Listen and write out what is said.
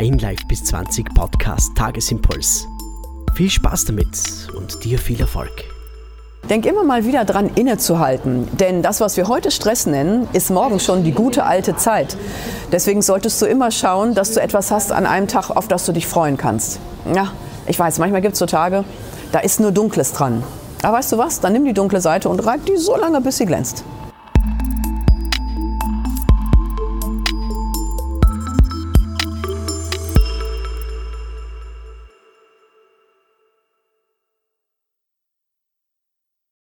Ein Live bis 20 Podcast Tagesimpuls. Viel Spaß damit und dir viel Erfolg. Denk immer mal wieder dran, innezuhalten. Denn das, was wir heute Stress nennen, ist morgen schon die gute alte Zeit. Deswegen solltest du immer schauen, dass du etwas hast an einem Tag, auf das du dich freuen kannst. Ja, ich weiß, manchmal gibt es so Tage, da ist nur Dunkles dran. Aber weißt du was? Dann nimm die dunkle Seite und reib die so lange, bis sie glänzt.